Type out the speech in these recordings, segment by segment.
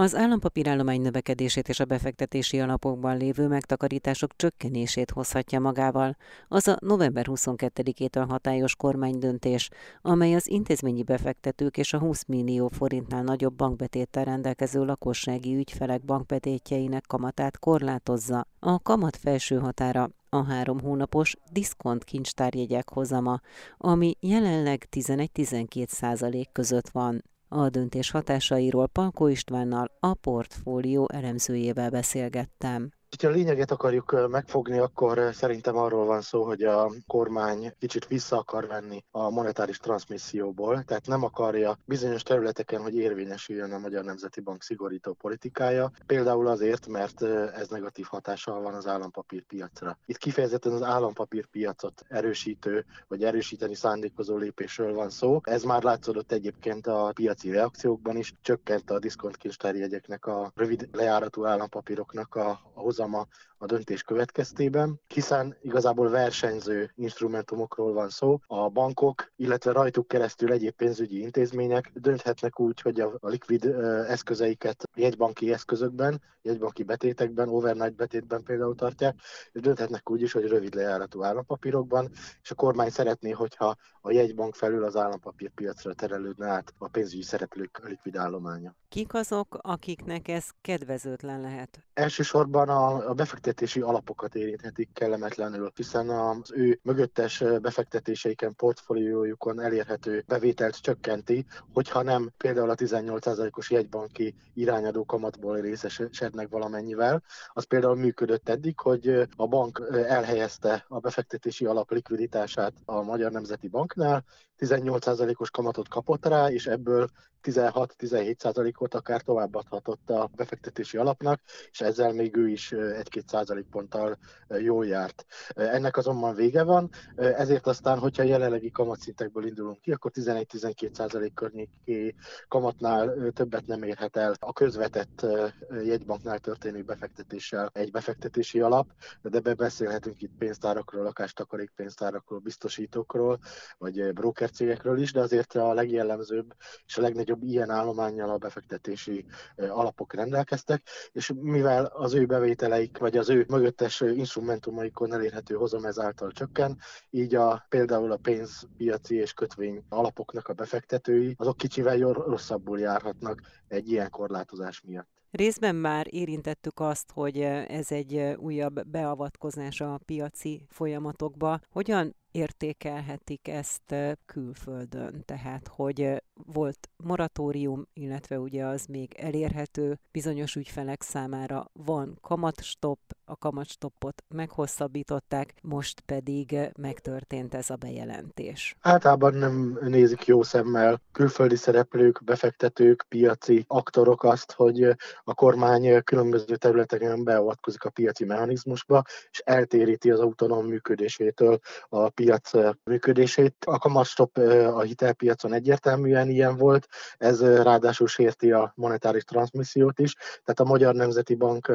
Az állampapírállomány növekedését és a befektetési alapokban lévő megtakarítások csökkenését hozhatja magával, az a november 22-től hatályos kormánydöntés, amely az intézményi befektetők és a 20 millió forintnál nagyobb bankbetéttel rendelkező lakossági ügyfelek bankbetétjeinek kamatát korlátozza. A kamat felső határa a három hónapos diszkont kincstárjegyek hozama, ami jelenleg 11-12 százalék között van. A döntés hatásairól Palkó Istvánnal, a portfólió elemzőjével beszélgettem. Ha a lényeget akarjuk megfogni, akkor szerintem arról van szó, hogy a kormány kicsit vissza akar venni a monetáris transmisszióból, tehát nem akarja bizonyos területeken, hogy érvényesüljön a Magyar Nemzeti Bank szigorító politikája, például azért, mert ez negatív hatással van az állampapírpiacra. Itt kifejezetten az állampapírpiacot erősítő, vagy erősíteni szándékozó lépésről van szó. Ez már látszódott egyébként a piaci reakciókban is, csökkent a diszkontkincstárjegyeknek a rövid lejáratú állampapíroknak a, a hozama a döntés következtében, hiszen igazából versenyző instrumentumokról van szó. A bankok, illetve rajtuk keresztül egyéb pénzügyi intézmények dönthetnek úgy, hogy a likvid eszközeiket jegybanki eszközökben, jegybanki betétekben, overnight betétben például tartják, és dönthetnek úgy is, hogy rövid lejáratú állampapírokban, és a kormány szeretné, hogyha a jegybank felül az állampapírpiacra terelődne át a pénzügyi szereplők likvid állománya. Kik azok, akiknek ez kedvezőtlen lehet? Elsősorban a, a befektetési alapokat érinthetik kellemetlenül, hiszen az ő mögöttes befektetéseiken, portfóliójukon elérhető bevételt csökkenti, hogyha nem például a 18%-os jegybanki irányadó kamatból részesednek valamennyivel. Az például működött eddig, hogy a bank elhelyezte a befektetési alap likviditását a Magyar Nemzeti Banknál, 18%-os kamatot kapott rá, és ebből 16-17%-ot akár továbbadhatott a befektetési alapnak, és ezzel még ő is 1-2 százalékponttal jól járt. Ennek azonban vége van, ezért aztán, hogyha jelenlegi kamatszintekből indulunk ki, akkor 11-12 százalék környéki kamatnál többet nem érhet el a közvetett jegybanknál történő befektetéssel egy befektetési alap, de be beszélhetünk itt pénztárakról, lakástakarék pénztárakról, biztosítókról, vagy brokercégekről is, de azért a legjellemzőbb és a legnagyobb ilyen állományjal a befektetési alapok rendelkeztek, és mivel az ő bevételeik, vagy az ő mögöttes instrumentumaikon elérhető hozam ezáltal csökken, így a, például a pénzpiaci és kötvény alapoknak a befektetői, azok kicsivel rosszabbul járhatnak egy ilyen korlátozás miatt. Részben már érintettük azt, hogy ez egy újabb beavatkozás a piaci folyamatokba. Hogyan értékelhetik ezt külföldön, tehát hogy volt moratórium, illetve ugye az még elérhető bizonyos ügyfelek számára van kamatstop, a kamatstoppot meghosszabbították, most pedig megtörtént ez a bejelentés. Általában nem nézik jó szemmel külföldi szereplők, befektetők, piaci aktorok azt, hogy a kormány különböző területeken beavatkozik a piaci mechanizmusba, és eltéríti az autonóm működésétől a piac működését. A kamatstop a hitelpiacon egyértelműen ilyen volt, ez ráadásul sérti a monetáris transmissziót is, tehát a Magyar Nemzeti Bank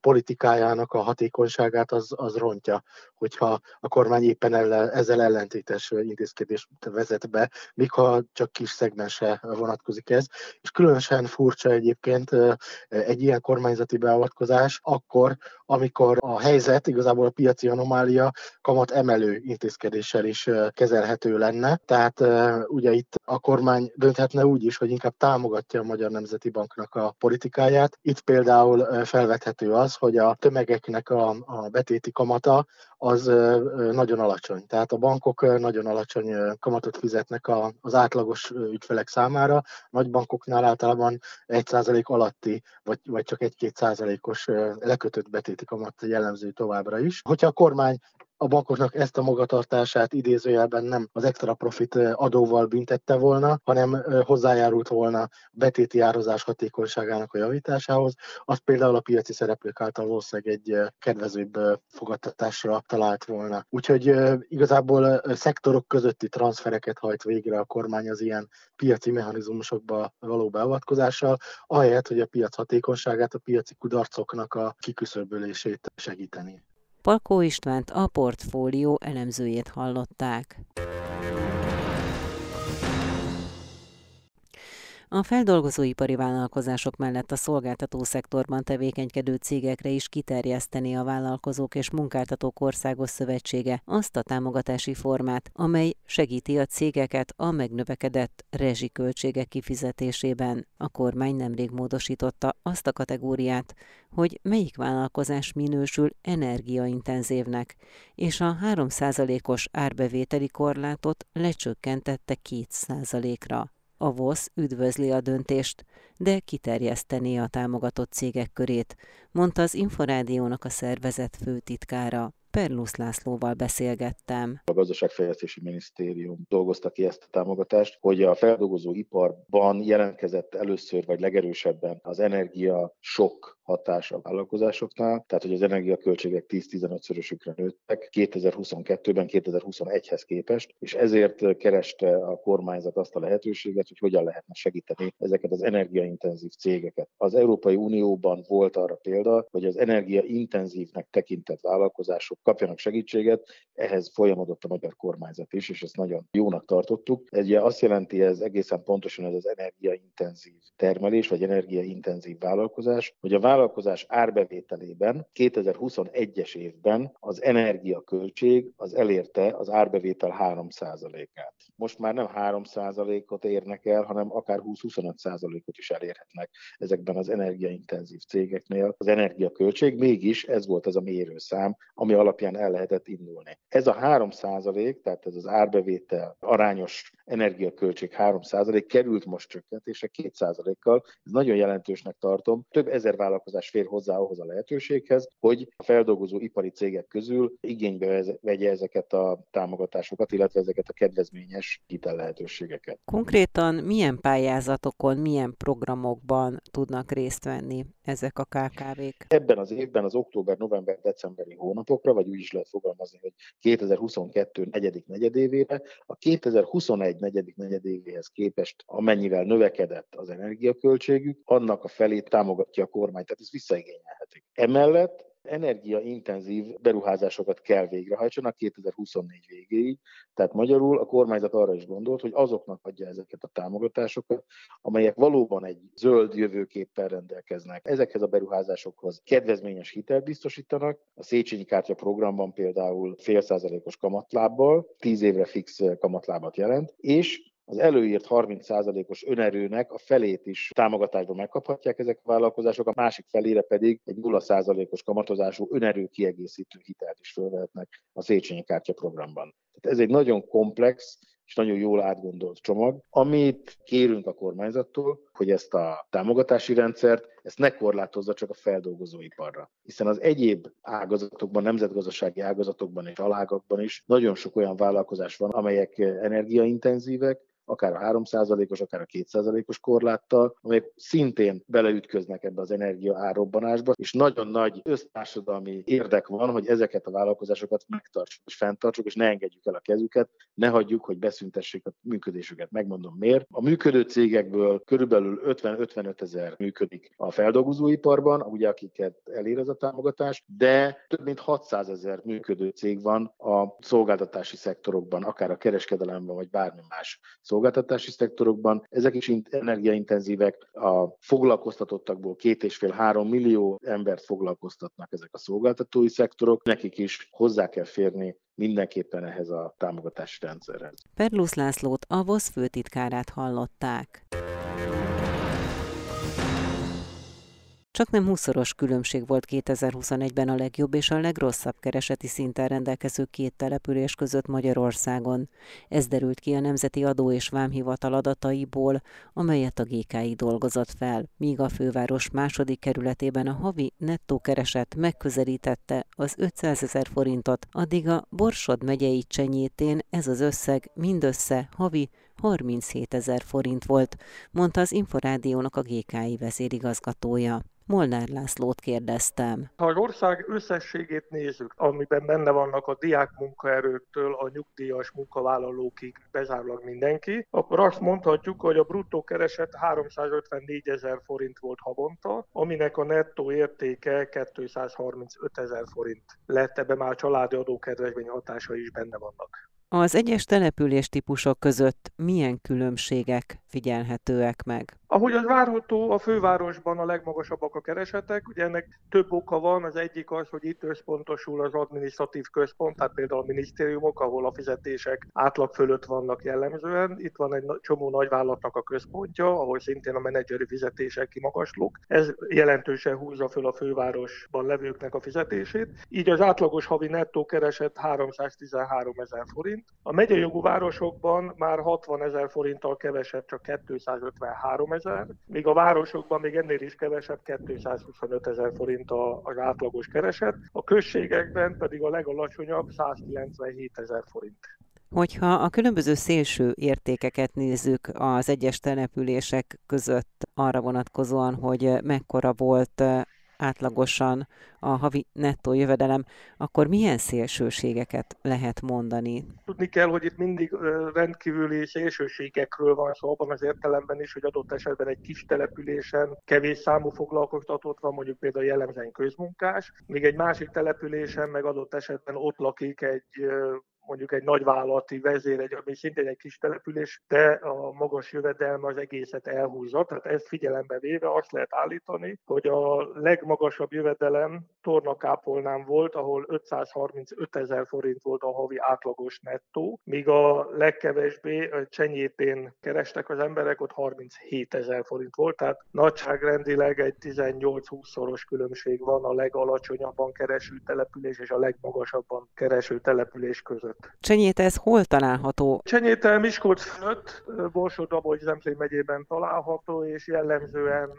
politikájának a hatékonyságát az, az rontja, hogyha a kormány éppen ellen, ezzel ellentétes intézkedést vezet be, ha csak kis szegmense vonatkozik ez. És különösen furcsa egyébként egy ilyen kormányzati beavatkozás akkor, amikor a helyzet, igazából a piaci anomália kamat emelő intézkedéssel is kezelhető lenne. Tehát ugye itt a kormány dönthetne úgy is, hogy inkább támogatja a Magyar Nemzeti Banknak a politikáját. Itt például felvethető az, hogy a tömegeknek a, a betéti kamata az nagyon alacsony. Tehát a bankok nagyon alacsony kamatot fizetnek az átlagos ügyfelek számára, nagy bankoknál általában 1% alatti, vagy, vagy csak 1-2 százalékos lekötött betéti kamat jellemző továbbra is. Hogyha a kormány a bankoknak ezt a magatartását idézőjelben nem az extra profit adóval büntette volna, hanem hozzájárult volna betéti árazás hatékonyságának a javításához, az például a piaci szereplők által valószínűleg egy kedvezőbb fogadtatásra talált volna. Úgyhogy igazából szektorok közötti transfereket hajt végre a kormány az ilyen piaci mechanizmusokba való beavatkozással, ahelyett, hogy a piac hatékonyságát, a piaci kudarcoknak a kiküszöbölését segíteni. Palkó Istvánt a portfólió elemzőjét hallották. A feldolgozóipari vállalkozások mellett a szolgáltató szektorban tevékenykedő cégekre is kiterjeszteni a Vállalkozók és Munkáltatók Országos Szövetsége azt a támogatási formát, amely segíti a cégeket a megnövekedett rezsiköltségek kifizetésében. A kormány nemrég módosította azt a kategóriát, hogy melyik vállalkozás minősül energiaintenzívnek, és a 3%-os árbevételi korlátot lecsökkentette 2%-ra. A VOSZ üdvözli a döntést, de kiterjeszteni a támogatott cégek körét, mondta az Inforádiónak a szervezet főtitkára. Perlusz Lászlóval beszélgettem. A Gazdaságfejlesztési Minisztérium dolgozta ki ezt a támogatást, hogy a feldolgozó iparban jelentkezett először vagy legerősebben az energia sok hatás a vállalkozásoknál, tehát hogy az energiaköltségek 10-15-szörösükre nőttek 2022-ben 2021-hez képest, és ezért kereste a kormányzat azt a lehetőséget, hogy hogyan lehetne segíteni ezeket az energiaintenzív cégeket. Az Európai Unióban volt arra példa, hogy az energiaintenzívnek tekintett vállalkozások kapjanak segítséget, ehhez folyamodott a magyar kormányzat is, és ezt nagyon jónak tartottuk. Ugye azt jelenti ez egészen pontosan ez az energiaintenzív termelés, vagy energiaintenzív vállalkozás, hogy a vállalkozás árbevételében 2021-es évben az energiaköltség az elérte az árbevétel 3%-át. Most már nem 3%-ot érnek el, hanem akár 20-25%-ot is elérhetnek ezekben az energiaintenzív cégeknél. Az energiaköltség mégis ez volt az a mérőszám, ami alapján el lehetett indulni. Ez a 3% tehát ez az árbevétel arányos energiaköltség 3% került most csökkentésre 2% kal Ez nagyon jelentősnek tartom. Több ezer vállalkozás fér hozzá ahhoz a lehetőséghez, hogy a feldolgozó ipari cégek közül igénybe vegye ezeket a támogatásokat, illetve ezeket a kedvezményes hitel lehetőségeket. Konkrétan milyen pályázatokon, milyen programokban tudnak részt venni ezek a KKV-k? Ebben az évben az október, november, decemberi hónapokra, vagy úgy is lehet fogalmazni, hogy 2022 negyedik negyedévére, a 2021 negyedik negyedévéhez képest amennyivel növekedett az energiaköltségük, annak a felét támogatja a kormány, tehát ezt visszaigényelhetik. Emellett energiaintenzív beruházásokat kell végrehajtsanak 2024 végéig. Tehát magyarul a kormányzat arra is gondolt, hogy azoknak adja ezeket a támogatásokat, amelyek valóban egy zöld jövőképpel rendelkeznek. Ezekhez a beruházásokhoz kedvezményes hitelt biztosítanak. A Széchenyi Kártya programban például fél százalékos kamatlábbal, tíz évre fix kamatlábat jelent, és az előírt 30%-os önerőnek a felét is támogatásban megkaphatják ezek a vállalkozások, a másik felére pedig egy 0%-os kamatozású önerő kiegészítő hitelt is fölvehetnek a Széchenyi Kártya programban. Tehát ez egy nagyon komplex és nagyon jól átgondolt csomag, amit kérünk a kormányzattól, hogy ezt a támogatási rendszert, ezt ne korlátozza csak a feldolgozóiparra. Hiszen az egyéb ágazatokban, nemzetgazdasági ágazatokban és alágakban is nagyon sok olyan vállalkozás van, amelyek energiaintenzívek, akár a 3%-os, akár a 2%-os korláttal, amelyek szintén beleütköznek ebbe az energia árrobbanásba, és nagyon nagy össztársadalmi érdek van, hogy ezeket a vállalkozásokat megtartsuk és fenntartsuk, és ne engedjük el a kezüket, ne hagyjuk, hogy beszüntessék a működésüket. Megmondom miért. A működő cégekből körülbelül 50-55 ezer működik a feldolgozóiparban, ugye akiket elér ez a támogatás, de több mint 600 ezer működő cég van a szolgáltatási szektorokban, akár a kereskedelemben, vagy bármi más szolgáltatási szektorokban. Ezek is energiaintenzívek, a foglalkoztatottakból két és fél három millió embert foglalkoztatnak ezek a szolgáltatói szektorok, nekik is hozzá kell férni mindenképpen ehhez a támogatási rendszerhez. Perlusz Lászlót, a VOSZ főtitkárát hallották. Csak nem 20 különbség volt 2021-ben a legjobb és a legrosszabb kereseti szinten rendelkező két település között Magyarországon. Ez derült ki a Nemzeti Adó és Vámhivatal adataiból, amelyet a GKI dolgozott fel, míg a főváros második kerületében a havi nettó kereset megközelítette az 500 ezer forintot, addig a Borsod megyei csenyétén ez az összeg mindössze havi 37 ezer forint volt, mondta az Inforádiónak a GKI vezérigazgatója. Molnár Lászlót kérdeztem. Ha az ország összességét nézzük, amiben benne vannak a diák munkaerőktől a nyugdíjas munkavállalókig bezárólag mindenki, akkor azt mondhatjuk, hogy a bruttó kereset 354 ezer forint volt havonta, aminek a nettó értéke 235 ezer forint lett, ebbe már családi adókedvezmény hatása is benne vannak. Az egyes település típusok között milyen különbségek figyelhetőek meg? Ahogy az várható, a fővárosban a legmagasabbak a keresetek. Ugye ennek több oka van. Az egyik az, hogy itt összpontosul az adminisztratív központ, tehát például a minisztériumok, ahol a fizetések átlag fölött vannak jellemzően. Itt van egy csomó nagyvállalatnak a központja, ahol szintén a menedzseri fizetések kimagaslók. Ez jelentősen húzza föl a fővárosban levőknek a fizetését. Így az átlagos havi nettó kereset 313 ezer forint. A megyei jogú városokban már 60 ezer forinttal kevesebb, csak 253 ezer, míg a városokban még ennél is kevesebb, 225 ezer forint az átlagos kereset, a községekben pedig a legalacsonyabb 197 ezer forint. Hogyha a különböző szélső értékeket nézzük az egyes települések között arra vonatkozóan, hogy mekkora volt átlagosan a havi nettó jövedelem, akkor milyen szélsőségeket lehet mondani? Tudni kell, hogy itt mindig rendkívüli szélsőségekről van szó, abban az értelemben is, hogy adott esetben egy kis településen kevés számú foglalkoztatott van, mondjuk például jellemzően közmunkás, míg egy másik településen meg adott esetben ott lakik egy mondjuk egy nagyvállalati vezér, egy, ami szintén egy kis település, de a magas jövedelme az egészet elhúzza. Tehát ezt figyelembe véve azt lehet állítani, hogy a legmagasabb jövedelem Tornakápolnán volt, ahol 535 ezer forint volt a havi átlagos nettó, míg a legkevésbé Csenyétén kerestek az emberek, ott 37 ezer forint volt, tehát nagyságrendileg egy 18-20 szoros különbség van a legalacsonyabban kereső település és a legmagasabban kereső település között között. Csenyéte ez hol található? Csenyéte Miskolc fölött, Borsod-Dabolcs Zemplén megyében található, és jellemzően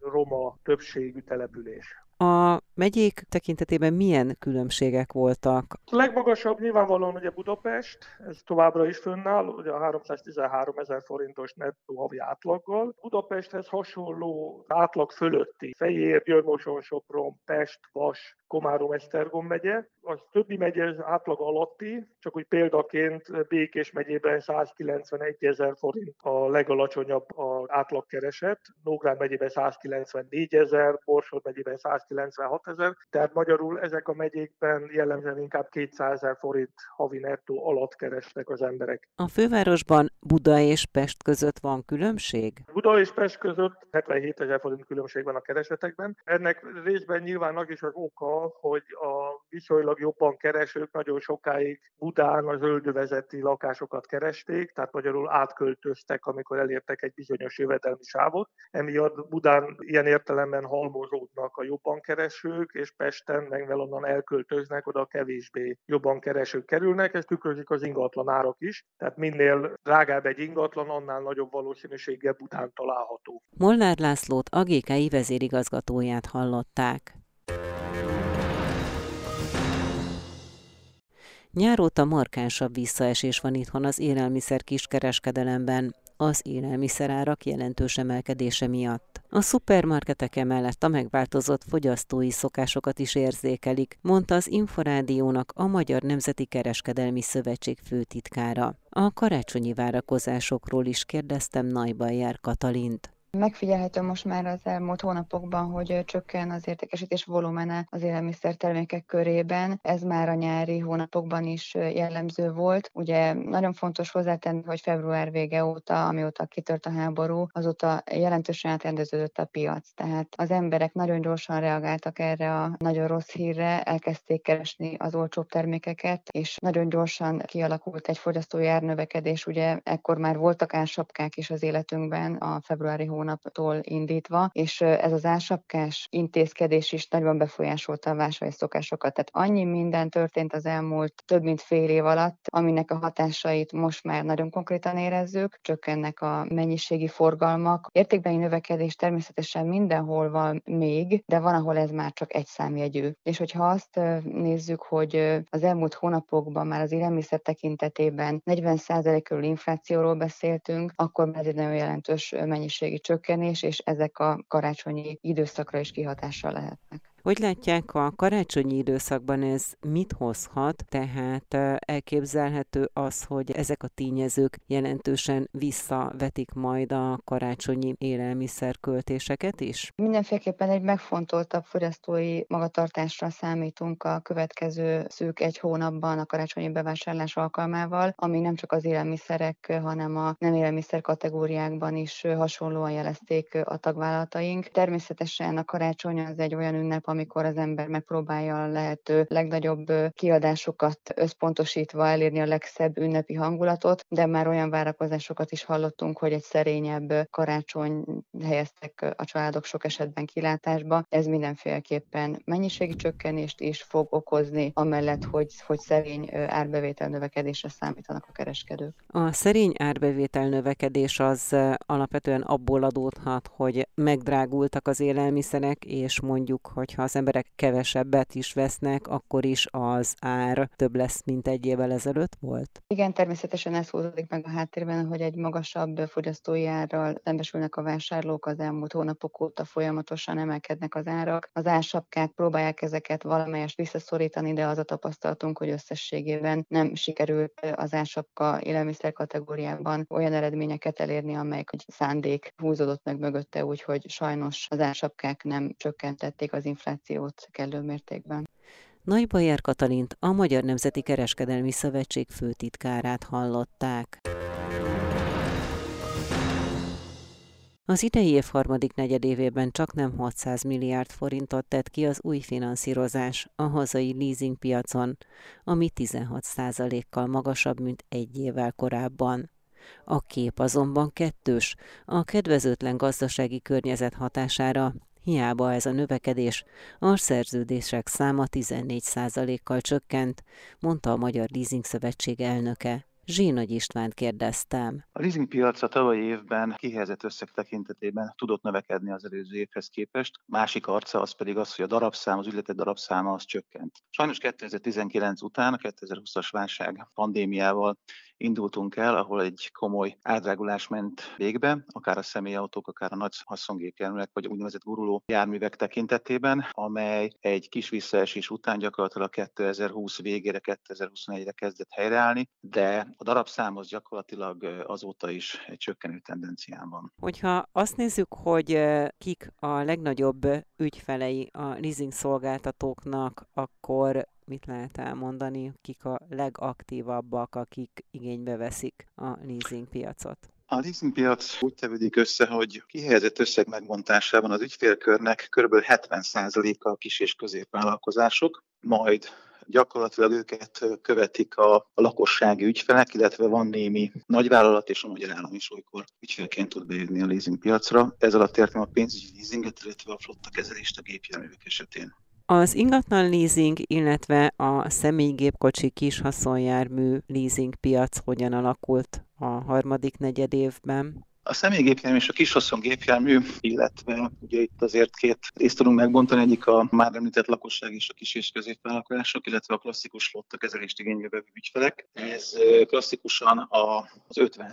roma többségű település. A megyék tekintetében milyen különbségek voltak? A legmagasabb nyilvánvalóan ugye Budapest, ez továbbra is fönnáll, ugye a 313 ezer forintos nettó havi átlaggal. Budapesthez hasonló átlag fölötti Fejér, Györmoson, Sopron, Pest, Vas, Komárom-Esztergom megye, az többi megye átlag alatti, csak úgy példaként Békés megyében 191 ezer forint a legalacsonyabb az átlagkereset, Nógrád megyében 194 ezer, Borsod megyében 196 ezer, tehát magyarul ezek a megyékben jellemzően inkább 200 ezer forint havi nettó alatt keresnek az emberek. A fővárosban Buda és Pest között van különbség? Buda és Pest között 77 ezer forint különbség van a keresetekben. Ennek részben nyilván az is az oka, hogy a viszonylag jobban keresők nagyon sokáig Budán az öldövezeti lakásokat keresték, tehát magyarul átköltöztek, amikor elértek egy bizonyos jövedelmi sávot. Emiatt Budán ilyen értelemben halmozódnak a jobban keresők, és Pesten meg onnan elköltöznek, oda kevésbé jobban keresők kerülnek. Ez tükrözik az ingatlan árak is, tehát minél drágább egy ingatlan, annál nagyobb valószínűséggel Budán található. Molnár Lászlót, a GKI vezérigazgatóját hallották. Nyáróta markánsabb visszaesés van itthon az élelmiszer kiskereskedelemben, az élelmiszerárak jelentős emelkedése miatt. A szupermarketek emellett a megváltozott fogyasztói szokásokat is érzékelik, mondta az Inforádiónak a Magyar Nemzeti Kereskedelmi Szövetség főtitkára. A karácsonyi várakozásokról is kérdeztem Najbajer Katalint. Megfigyelhető most már az elmúlt hónapokban, hogy csökken az értékesítés volumene az élelmiszer termékek körében. Ez már a nyári hónapokban is jellemző volt. Ugye nagyon fontos hozzátenni, hogy február vége óta, amióta kitört a háború, azóta jelentősen átrendeződött a piac. Tehát az emberek nagyon gyorsan reagáltak erre a nagyon rossz hírre, elkezdték keresni az olcsóbb termékeket, és nagyon gyorsan kialakult egy fogyasztói árnövekedés. Ugye ekkor már voltak ársapkák is az életünkben a februári hónapban hónaptól indítva, és ez az ásapkás intézkedés is nagyban befolyásolta a vásárlói szokásokat. Tehát annyi minden történt az elmúlt több mint fél év alatt, aminek a hatásait most már nagyon konkrétan érezzük, csökkennek a mennyiségi forgalmak. Értékbeni növekedés természetesen mindenhol van még, de van, ahol ez már csak egy számjegyű. És hogyha azt nézzük, hogy az elmúlt hónapokban már az élelmiszer tekintetében 40% körül inflációról beszéltünk, akkor ez egy nagyon jelentős mennyiségi csökkentés, és ezek a karácsonyi időszakra is kihatással lehetnek. Hogy látják, a karácsonyi időszakban ez mit hozhat, tehát elképzelhető az, hogy ezek a tényezők jelentősen visszavetik majd a karácsonyi élelmiszerköltéseket is? Mindenféleképpen egy megfontoltabb fogyasztói magatartásra számítunk a következő szűk egy hónapban a karácsonyi bevásárlás alkalmával, ami nem csak az élelmiszerek, hanem a nem élelmiszer kategóriákban is hasonlóan jelezték a tagvállalataink. Természetesen a karácsony az egy olyan ünnep, amikor az ember megpróbálja a lehető legnagyobb kiadásokat összpontosítva elérni a legszebb ünnepi hangulatot, de már olyan várakozásokat is hallottunk, hogy egy szerényebb karácsony helyeztek a családok sok esetben kilátásba. Ez mindenféleképpen mennyiségi csökkenést is fog okozni, amellett, hogy, hogy szerény árbevétel növekedésre számítanak a kereskedők. A szerény árbevétel növekedés az alapvetően abból adódhat, hogy megdrágultak az élelmiszerek, és mondjuk, hogyha az emberek kevesebbet is vesznek, akkor is az ár több lesz, mint egy évvel ezelőtt volt? Igen, természetesen ez húzódik meg a háttérben, hogy egy magasabb fogyasztói árral szembesülnek a vásárlók az elmúlt hónapok óta folyamatosan emelkednek az árak. Az ársapkák próbálják ezeket valamelyest visszaszorítani, de az a tapasztalatunk, hogy összességében nem sikerült az ársapka élelmiszer kategóriában olyan eredményeket elérni, amelyek egy szándék húzódott meg mögötte, úgyhogy sajnos az ársapkák nem csökkentették az inflációt kellő mértékben. Nagy Bajer Katalint, a Magyar Nemzeti Kereskedelmi Szövetség főtitkárát hallották. Az idei év harmadik negyedévében csak nem 600 milliárd forintot tett ki az új finanszírozás a hazai leasingpiacon, ami 16 kal magasabb, mint egy évvel korábban. A kép azonban kettős, a kedvezőtlen gazdasági környezet hatására Hiába ez a növekedés, a szerződések száma 14%-kal csökkent, mondta a Magyar Leasing Szövetség elnöke. Zsínagy Istvánt kérdeztem. A leasingpiac a tavalyi évben kihelyezett összeg tekintetében tudott növekedni az előző évhez képest. Másik arca az pedig az, hogy a darabszám, az ügyletek darabszáma az csökkent. Sajnos 2019 után, a 2020-as válság pandémiával indultunk el, ahol egy komoly átdrágulás ment végbe, akár a személyautók, akár a nagy haszongépjárművek, vagy úgynevezett guruló járművek tekintetében, amely egy kis visszaesés után gyakorlatilag 2020 végére, 2021-re kezdett helyreállni, de a darabszám az gyakorlatilag azóta is egy csökkenő tendencián van. Hogyha azt nézzük, hogy kik a legnagyobb ügyfelei a leasing szolgáltatóknak, akkor mit lehet elmondani, kik a legaktívabbak, akik igénybe veszik a leasing piacot? A leasingpiac úgy tevődik össze, hogy kihelyezett összeg megbontásában az ügyfélkörnek kb. 70%-a a kis és középvállalkozások, majd gyakorlatilag őket követik a, a lakossági ügyfelek, illetve van némi nagyvállalat és a magyar állam is olykor ügyfélként tud bejönni a leasingpiacra. Ez alatt értem a pénzügyi leasinget, illetve a flotta kezelést a gépjárművek esetén. Az ingatlan leasing, illetve a személygépkocsi kis haszonjármű leasing piac hogyan alakult a harmadik negyed évben? A személygépjármű és a kishaszon gépjármű, illetve ugye itt azért két részt tudunk megbontani, egyik a már említett lakosság és a kis és középvállalkozások, illetve a klasszikus flotta kezelést igénybe vevő ügyfelek. Ez klasszikusan a, az 50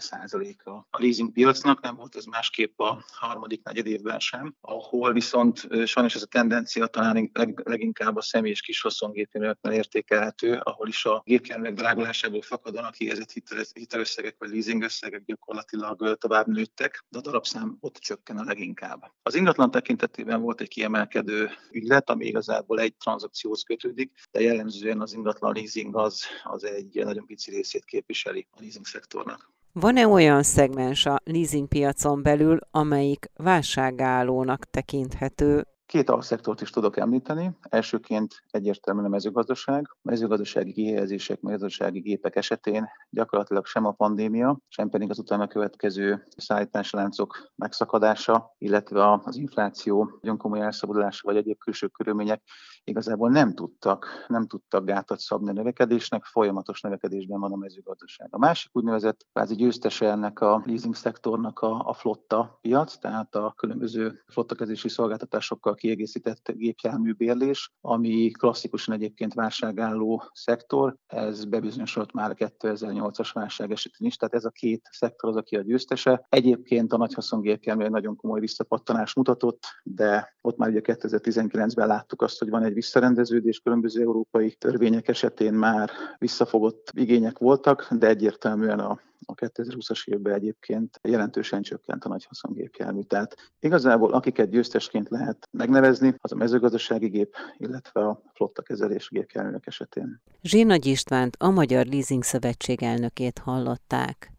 a a leasing piacnak, nem volt ez másképp a harmadik negyed évben sem, ahol viszont sajnos ez a tendencia talán leg, leginkább a személy és kishaszon gépjárműveknél értékelhető, ahol is a gépjárművek drágulásából fakadanak kijelzett hitelösszegek vagy leasing összegek gyakorlatilag tovább nőttek, de a darabszám ott csökken a leginkább. Az ingatlan tekintetében volt egy kiemelkedő ügylet, ami igazából egy tranzakcióhoz kötődik, de jellemzően az ingatlan leasing az, az egy nagyon pici részét képviseli a leasing szektornak. Van-e olyan szegmens a leasing piacon belül, amelyik válságállónak tekinthető, Két alszektort is tudok említeni. Elsőként egyértelműen a mezőgazdaság. A mezőgazdasági kihelyezések, mezőgazdasági gépek esetén gyakorlatilag sem a pandémia, sem pedig az utána következő szállításláncok megszakadása, illetve az infláció nagyon komoly elszabadulása vagy egyéb külső körülmények igazából nem tudtak, nem tudtak gátat szabni a növekedésnek, folyamatos növekedésben van a mezőgazdaság. A másik úgynevezett kvázi győztese ennek a leasing szektornak a, a flotta piac, tehát a különböző flottakezési szolgáltatásokkal kiegészített gépjárműbérlés, ami klasszikusan egyébként válságálló szektor. Ez bebizonyosodott már a 2008-as válság esetén is, tehát ez a két szektor az, aki a győztese. Egyébként a nagyhaszongépjármű egy nagyon komoly visszapattanás mutatott, de ott már ugye 2019-ben láttuk azt, hogy van egy visszarendeződés, különböző európai törvények esetén már visszafogott igények voltak, de egyértelműen a a 2020-as évben egyébként jelentősen csökkent a nagy haszongépjármű. Tehát igazából akiket győztesként lehet megnevezni, az a mezőgazdasági gép, illetve a flotta kezelés gépjárművek esetén. Zsinagy Istvánt, a Magyar Leasing Szövetség elnökét hallották.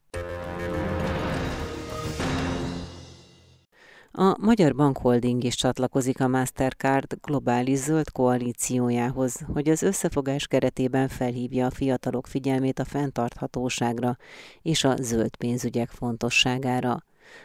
A Magyar Bankholding is csatlakozik a Mastercard globális zöld koalíciójához, hogy az összefogás keretében felhívja a fiatalok figyelmét a fenntarthatóságra és a zöld pénzügyek fontosságára.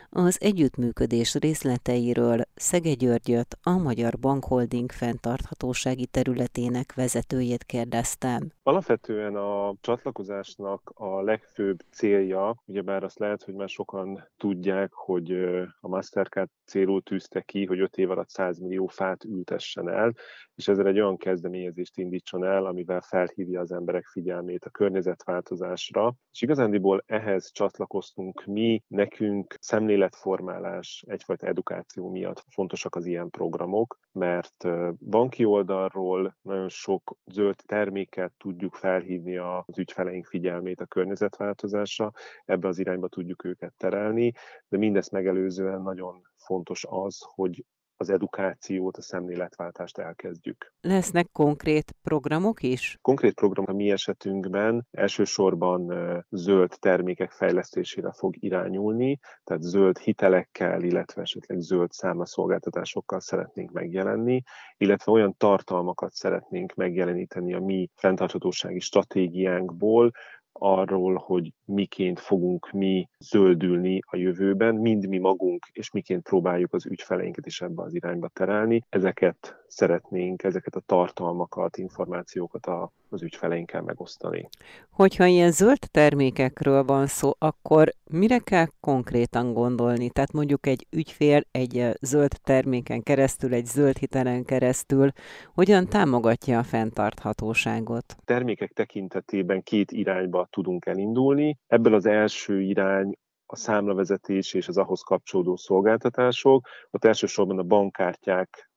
Az együttműködés részleteiről Szege Györgyöt, a Magyar Bankholding fenntarthatósági területének vezetőjét kérdeztem. Alapvetően a csatlakozásnak a legfőbb célja, ugyebár azt lehet, hogy már sokan tudják, hogy a Mastercard célul tűzte ki, hogy 5 év alatt 100 millió fát ültessen el, és ezzel egy olyan kezdeményezést indítson el, amivel felhívja az emberek figyelmét a környezetváltozásra. És igazándiból ehhez csatlakoztunk mi, nekünk szemléletformálás, egyfajta edukáció miatt fontosak az ilyen programok, mert banki oldalról nagyon sok zöld terméket tudjuk felhívni az ügyfeleink figyelmét a környezetváltozásra, ebbe az irányba tudjuk őket terelni, de mindezt megelőzően nagyon fontos az, hogy az edukációt, a szemléletváltást elkezdjük. Lesznek konkrét programok is? Konkrét program a mi esetünkben elsősorban zöld termékek fejlesztésére fog irányulni, tehát zöld hitelekkel, illetve esetleg zöld számlaszolgáltatásokkal szeretnénk megjelenni, illetve olyan tartalmakat szeretnénk megjeleníteni a mi fenntarthatósági stratégiánkból, arról, hogy miként fogunk mi zöldülni a jövőben, mind mi magunk, és miként próbáljuk az ügyfeleinket is ebbe az irányba terelni. Ezeket szeretnénk, ezeket a tartalmakat, információkat a, az ügyfeleinkkel megosztani. Hogyha ilyen zöld termékekről van szó, akkor mire kell konkrétan gondolni? Tehát mondjuk egy ügyfél egy zöld terméken keresztül, egy zöld hitelen keresztül hogyan támogatja a fenntarthatóságot? Termékek tekintetében két irányba tudunk elindulni. Ebből az első irány a számlavezetés és az ahhoz kapcsolódó szolgáltatások. Ott elsősorban a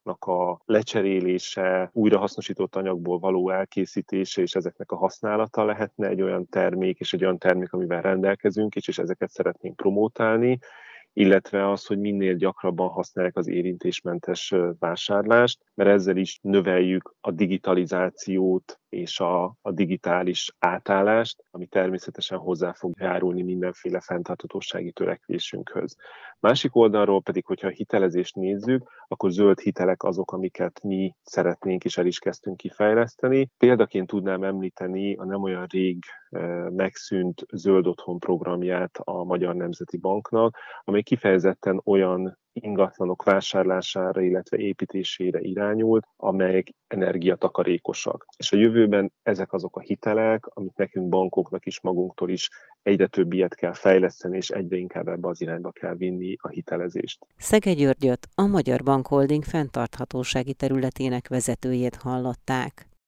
bankkártyáknak a lecserélése, újrahasznosított anyagból való elkészítése és ezeknek a használata lehetne egy olyan termék és egy olyan termék, amivel rendelkezünk, és, és ezeket szeretnénk promótálni illetve az, hogy minél gyakrabban használják az érintésmentes vásárlást, mert ezzel is növeljük a digitalizációt és a, a digitális átállást, ami természetesen hozzá fog járulni mindenféle fenntartatósági törekvésünkhöz. Másik oldalról pedig, hogyha a hitelezést nézzük, akkor zöld hitelek azok, amiket mi szeretnénk és el is kezdtünk kifejleszteni. Példaként tudnám említeni a nem olyan rég megszűnt zöld otthon programját a Magyar Nemzeti Banknak, amely kifejezetten olyan ingatlanok vásárlására, illetve építésére irányult, amelyek energiatakarékosak. És a jövőben ezek azok a hitelek, amit nekünk bankoknak is magunktól is egyre több ilyet kell fejleszteni, és egyre inkább ebbe az irányba kell vinni a hitelezést. Szege Györgyöt, a Magyar Bank Holding fenntarthatósági területének vezetőjét hallották.